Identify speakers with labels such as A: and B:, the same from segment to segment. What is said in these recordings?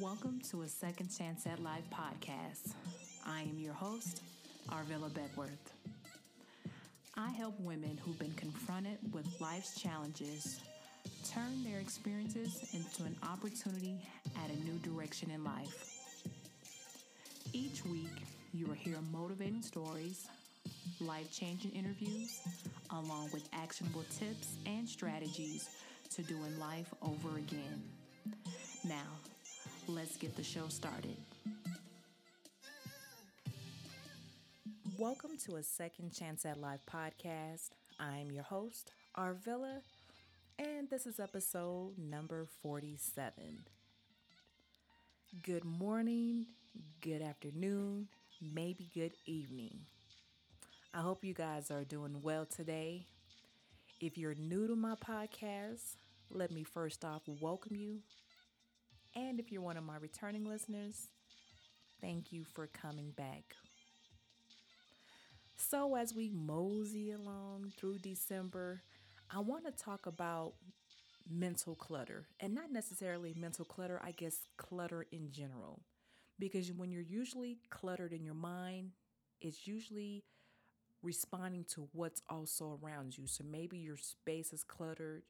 A: Welcome to a Second Chance at Life podcast. I am your host, Arvilla Beckworth. I help women who've been confronted with life's challenges turn their experiences into an opportunity at a new direction in life. Each week, you will hear motivating stories, life changing interviews, along with actionable tips and strategies to doing life over again. Now, let's get the show started. Welcome to a Second Chance at Life podcast. I'm your host, Arvilla, and this is episode number 47. Good morning, good afternoon, maybe good evening. I hope you guys are doing well today. If you're new to my podcast, let me first off welcome you. And if you're one of my returning listeners, thank you for coming back. So, as we mosey along through December, I want to talk about mental clutter and not necessarily mental clutter, I guess clutter in general. Because when you're usually cluttered in your mind, it's usually responding to what's also around you. So maybe your space is cluttered,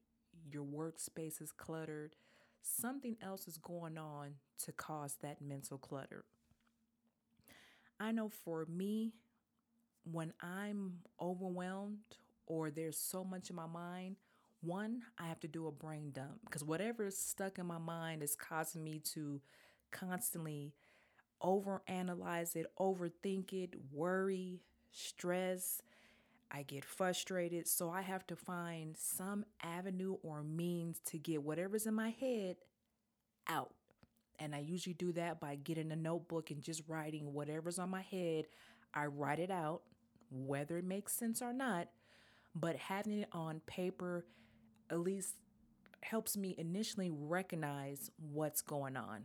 A: your workspace is cluttered, something else is going on to cause that mental clutter. I know for me, when I'm overwhelmed or there's so much in my mind, one, I have to do a brain dump because whatever is stuck in my mind is causing me to constantly overanalyze it, overthink it, worry, stress. I get frustrated. So I have to find some avenue or means to get whatever's in my head out. And I usually do that by getting a notebook and just writing whatever's on my head. I write it out, whether it makes sense or not. But having it on paper at least helps me initially recognize what's going on.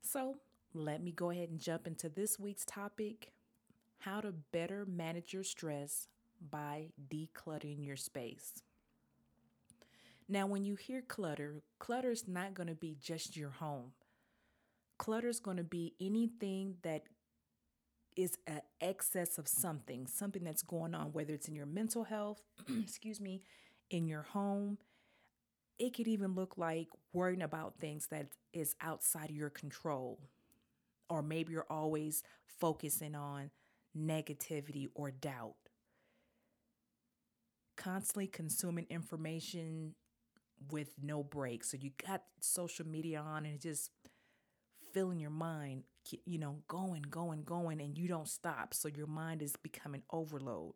A: So let me go ahead and jump into this week's topic how to better manage your stress by decluttering your space. Now, when you hear clutter, clutter is not going to be just your home. Clutter is going to be anything that is an excess of something, something that's going on, whether it's in your mental health, excuse me, in your home. It could even look like worrying about things that is outside of your control. Or maybe you're always focusing on negativity, or doubt. Constantly consuming information with no break. So you got social media on and it's just filling your mind, you know, going, going, going, and you don't stop. So your mind is becoming overload.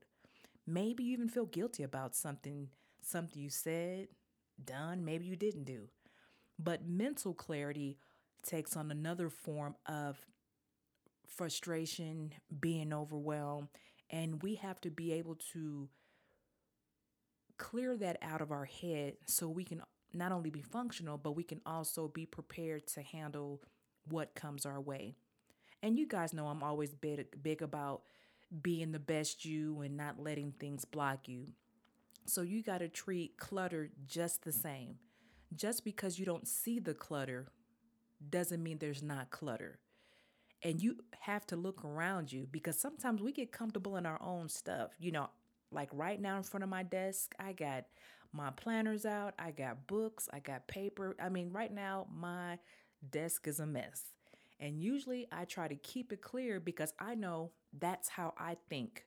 A: Maybe you even feel guilty about something, something you said, done, maybe you didn't do. But mental clarity takes on another form of frustration, being overwhelmed, and we have to be able to clear that out of our head so we can not only be functional, but we can also be prepared to handle what comes our way. And you guys know I'm always big, big about being the best you and not letting things block you. So you got to treat clutter just the same. Just because you don't see the clutter doesn't mean there's not clutter. And you have to look around you because sometimes we get comfortable in our own stuff. You know, like right now in front of my desk, I got my planners out, I got books, I got paper. I mean, right now, my desk is a mess. And usually I try to keep it clear because I know that's how I think.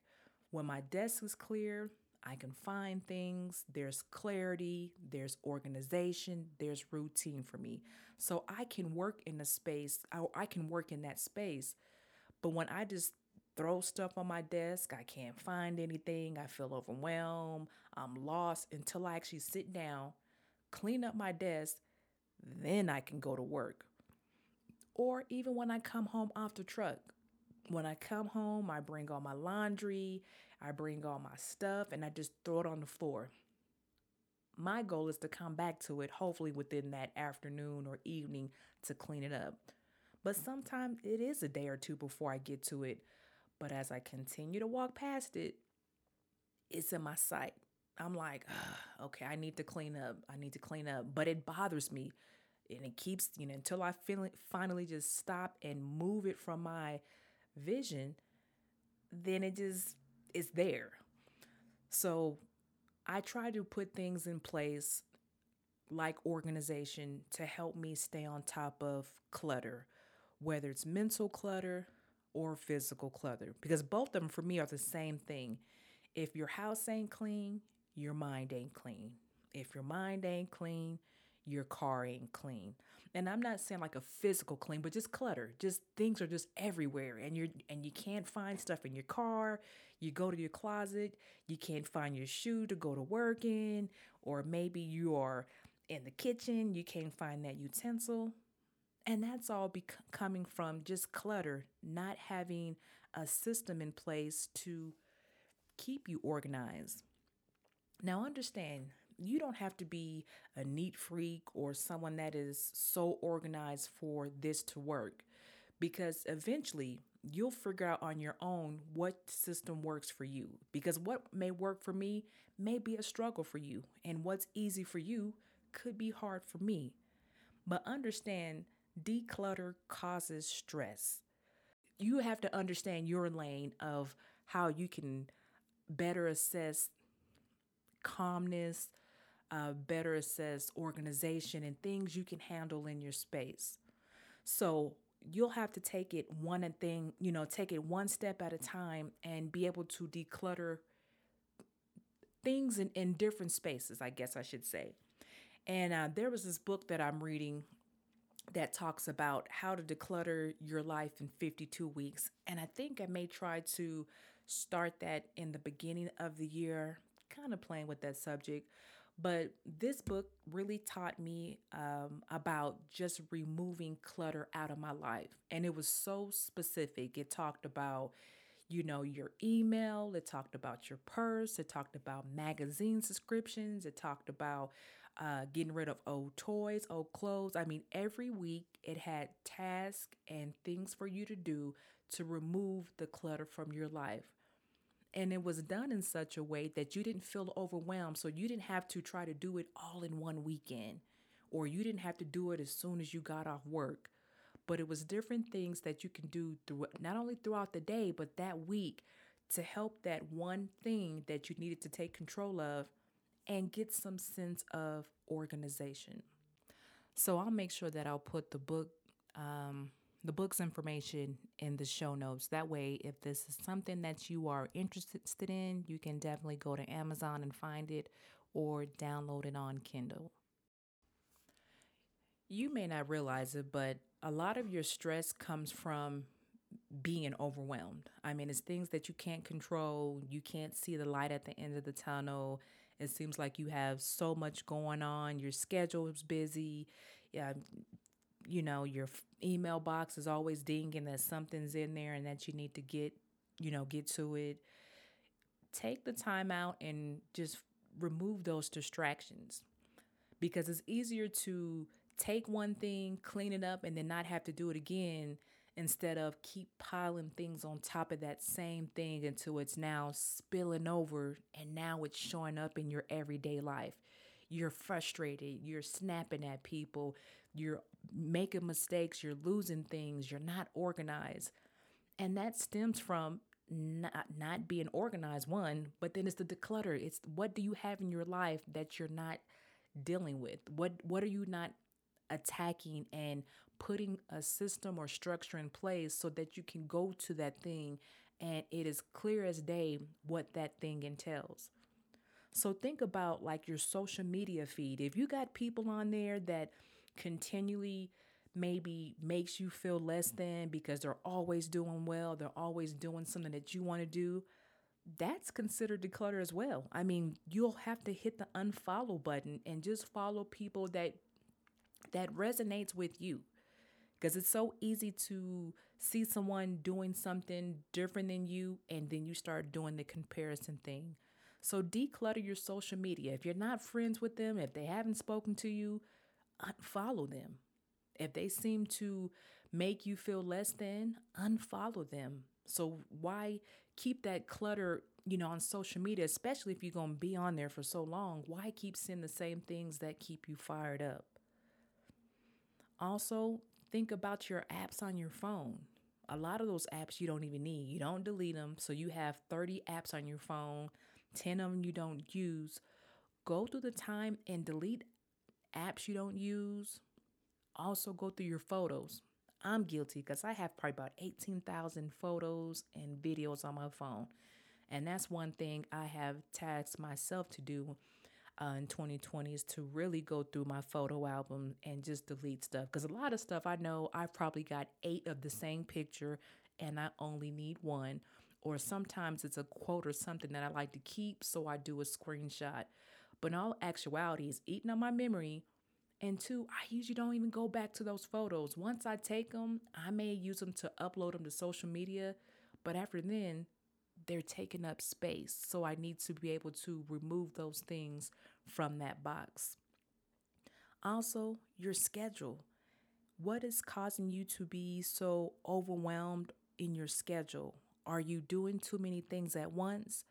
A: When my desk is clear, I can find things, there's clarity, there's organization, there's routine for me. So I can work in a space, I, I can work in that space. But when I just throw stuff on my desk, I can't find anything, I feel overwhelmed, I'm lost until I actually sit down, clean up my desk, then I can go to work. Or even when I come home off the truck, when I come home, I bring all my laundry, I bring all my stuff, and I just throw it on the floor. My goal is to come back to it, hopefully within that afternoon or evening, to clean it up. But sometimes it is a day or two before I get to it. But as I continue to walk past it, it's in my sight. I'm like, okay, I need to clean up. I need to clean up. But it bothers me and it keeps, you know, until I feel finally just stop and move it from my vision, then it just is there. So I try to put things in place like organization to help me stay on top of clutter, whether it's mental clutter or physical clutter, because both of them for me are the same thing. If your house ain't clean, your mind ain't clean. If your mind ain't clean, your car ain't clean. And I'm not saying like a physical clean, but just clutter. Just things are just everywhere and you're and you can't find stuff in your car. You go to your closet, you can't find your shoe to go to work in, or maybe you are in the kitchen, you can't find that utensil. And that's all be- coming from just clutter, not having a system in place to keep you organized. Now, understand, you don't have to be a neat freak or someone that is so organized for this to work because eventually you'll figure out on your own what system works for you because what may work for me may be a struggle for you and what's easy for you could be hard for me. But understand declutter causes stress. You have to understand your lane of how you can better assess calmness uh, better assess organization and things you can handle in your space. So you'll have to take it one thing, you know, take it one step at a time and be able to declutter things in, in different spaces, I guess I should say. And uh, there was this book that I'm reading that talks about how to declutter your life in 52 weeks. And I think I may try to start that in the beginning of the year, kind of playing with that subject. But this book really taught me um, about just removing clutter out of my life. And it was so specific. It talked about, you know, your email, it talked about your purse, it talked about magazine subscriptions, it talked about uh, getting rid of old toys, old clothes. I mean, every week it had tasks and things for you to do to remove the clutter from your life. And it was done in such a way that you didn't feel overwhelmed. So you didn't have to try to do it all in one weekend, or you didn't have to do it as soon as you got off work. But it was different things that you can do through not only throughout the day, but that week to help that one thing that you needed to take control of and get some sense of organization. So I'll make sure that I'll put the book um, the book's information in the show notes. That way, if this is something that you are interested in, you can definitely go to Amazon and find it or download it on Kindle. You may not realize it, but a lot of your stress comes from being overwhelmed. I mean, it's things that you can't control. You can't see the light at the end of the tunnel. It seems like you have so much going on. Your schedule is busy. Yeah, you know, your email box is always dinging that something's in there and that you need to get, you know, get to it. Take the time out and just remove those distractions because it's easier to take one thing, clean it up, and then not have to do it again instead of keep piling things on top of that same thing until it's now spilling over and now it's showing up in your everyday life. You're frustrated, you're snapping at people, you're making mistakes, you're losing things, you're not organized. And that stems from not not being organized one, but then it's the declutter. It's what do you have in your life that you're not dealing with? What what are you not attacking and putting a system or structure in place so that you can go to that thing and it is clear as day what that thing entails. So think about like your social media feed. If you got people on there that continually maybe makes you feel less than because they're always doing well, they're always doing something that you want to do, that's considered declutter as well. I mean, you'll have to hit the unfollow button and just follow people that that resonates with you. Because it's so easy to see someone doing something different than you and then you start doing the comparison thing. So declutter your social media. If you're not friends with them, if they haven't spoken to you, unfollow them. If they seem to make you feel less than, unfollow them. So why keep that clutter, you know, on social media, especially if you're going to be on there for so long? Why keep seeing the same things that keep you fired up? Also, think about your apps on your phone. A lot of those apps you don't even need. You don't delete them. So you have 30 apps on your phone, 10 of them you don't use. Go through the time and delete apps you don't use. Also, go through your photos. I'm guilty because I have probably about 18,000 photos and videos on my phone. And that's one thing I have tasked myself to do uh, in 2020 is to really go through my photo album and just delete stuff. Because a lot of stuff I know I've probably got eight of the same picture and I only need one. Or sometimes it's a quote or something that I like to keep, so I do a screenshot. But in all actuality, it's eating up my memory. And two, I usually don't even go back to those photos. Once I take them, I may use them to upload them to social media. But after then, they're taking up space. So I need to be able to remove those things from that box. Also, your schedule. What is causing you to be so overwhelmed in your schedule? Are you doing too many things at once?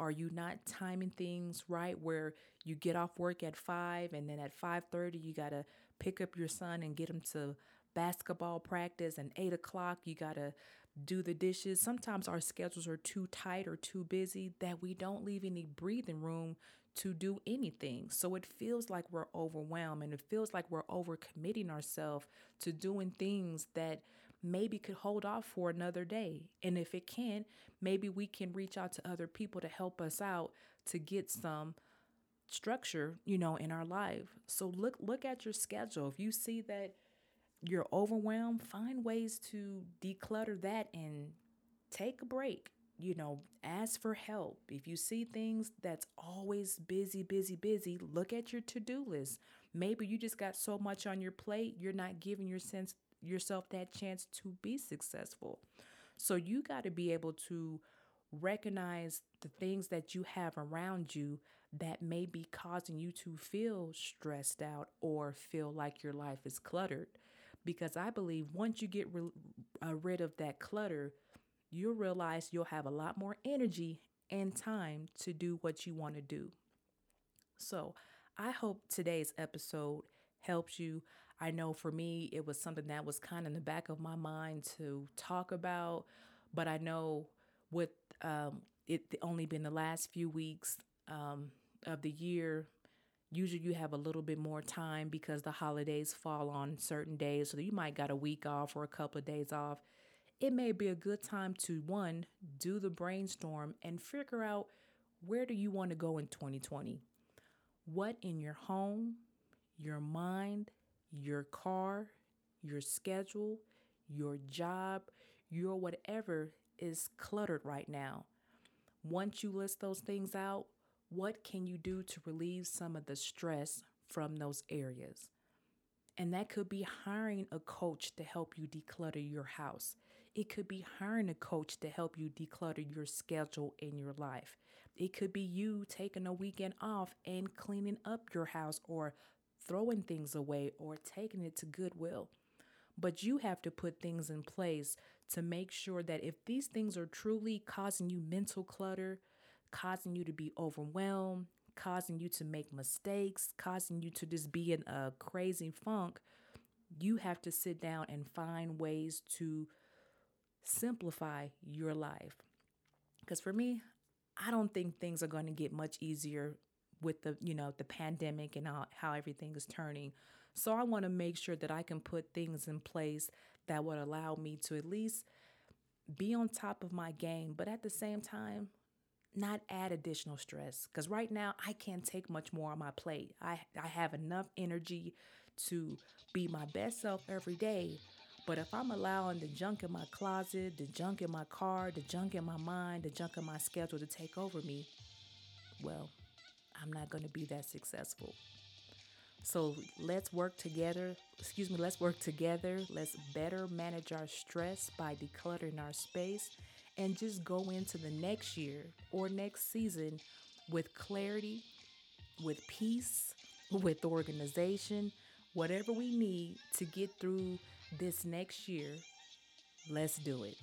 A: Are you not timing things right where you get off work at 5 and then at 5:30 you got to pick up your son and get him to basketball practice and 8 o'clock you got to do the dishes. Sometimes our schedules are too tight or too busy that we don't leave any breathing room to do anything. So it feels like we're overwhelmed and it feels like we're overcommitting ourselves to doing things that maybe could hold off for another day. And if it can, maybe we can reach out to other people to help us out to get some structure, you know, in our life. So look look at your schedule. If you see that you're overwhelmed, find ways to declutter that and take a break. You know, ask for help. If you see things that's always busy, busy, busy, look at your to do list. Maybe you just got so much on your plate, you're not giving your sense, yourself that chance to be successful. So you got to be able to recognize the things that you have around you that may be causing you to feel stressed out or feel like your life is cluttered because I believe once you get re- uh, rid of that clutter, you'll realize you'll have a lot more energy and time to do what you want to do. So, I hope today's episode helps you. I know for me, it was something that was kind of in the back of my mind to talk about, but I know with um, it only been the last few weeks um, of the year, Usually you have a little bit more time because the holidays fall on certain days. So you might got a week off or a couple of days off. It may be a good time to one, do the brainstorm and figure out where do you want to go in 2020? What in your home, your mind, your car, your schedule, your job, your whatever is cluttered right now. Once you list those things out, what can you do to relieve some of the stress from those areas? And that could be hiring a coach to help you declutter your house. It could be hiring a coach to help you declutter your schedule in your life. It could be you taking a weekend off and cleaning up your house or throwing things away or taking it to Goodwill. But you have to put things in place to make sure that if these things are truly causing you mental clutter, causing you to be overwhelmed, causing you to make mistakes, causing you to just be in a crazy funk, you have to sit down and find ways to simplify your life. Because for me, I don't think things are going to get much easier with the, you know, the pandemic and how, how everything is turning. So I want to make sure that I can put things in place that would allow me to at least be on top of my game, but at the same time, not add additional stress because right now I can't take much more on my plate. I, I have enough energy to be my best self every day. But if I'm allowing the junk in my closet, the junk in my car, the junk in my mind, the junk in my schedule to take over me, well, I'm not going to be that successful. So let's work together. Excuse me, let's work together. Let's better manage our stress by decluttering our space and just go into the next year or next season with clarity, with peace, with organization, whatever we need to get through this next year, let's do it.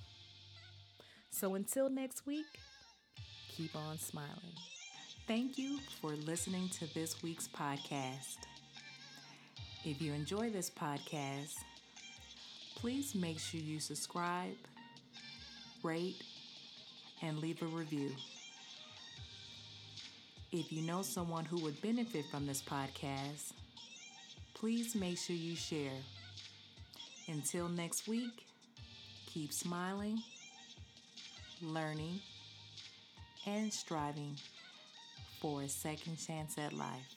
A: So until next week, keep on smiling. Thank you for listening to this week's podcast. If you enjoy this podcast, please make sure you subscribe, rate, and leave a review. If you know someone who would benefit from this podcast, please make sure you share. Until next week, keep smiling, learning, and striving for a second chance at life.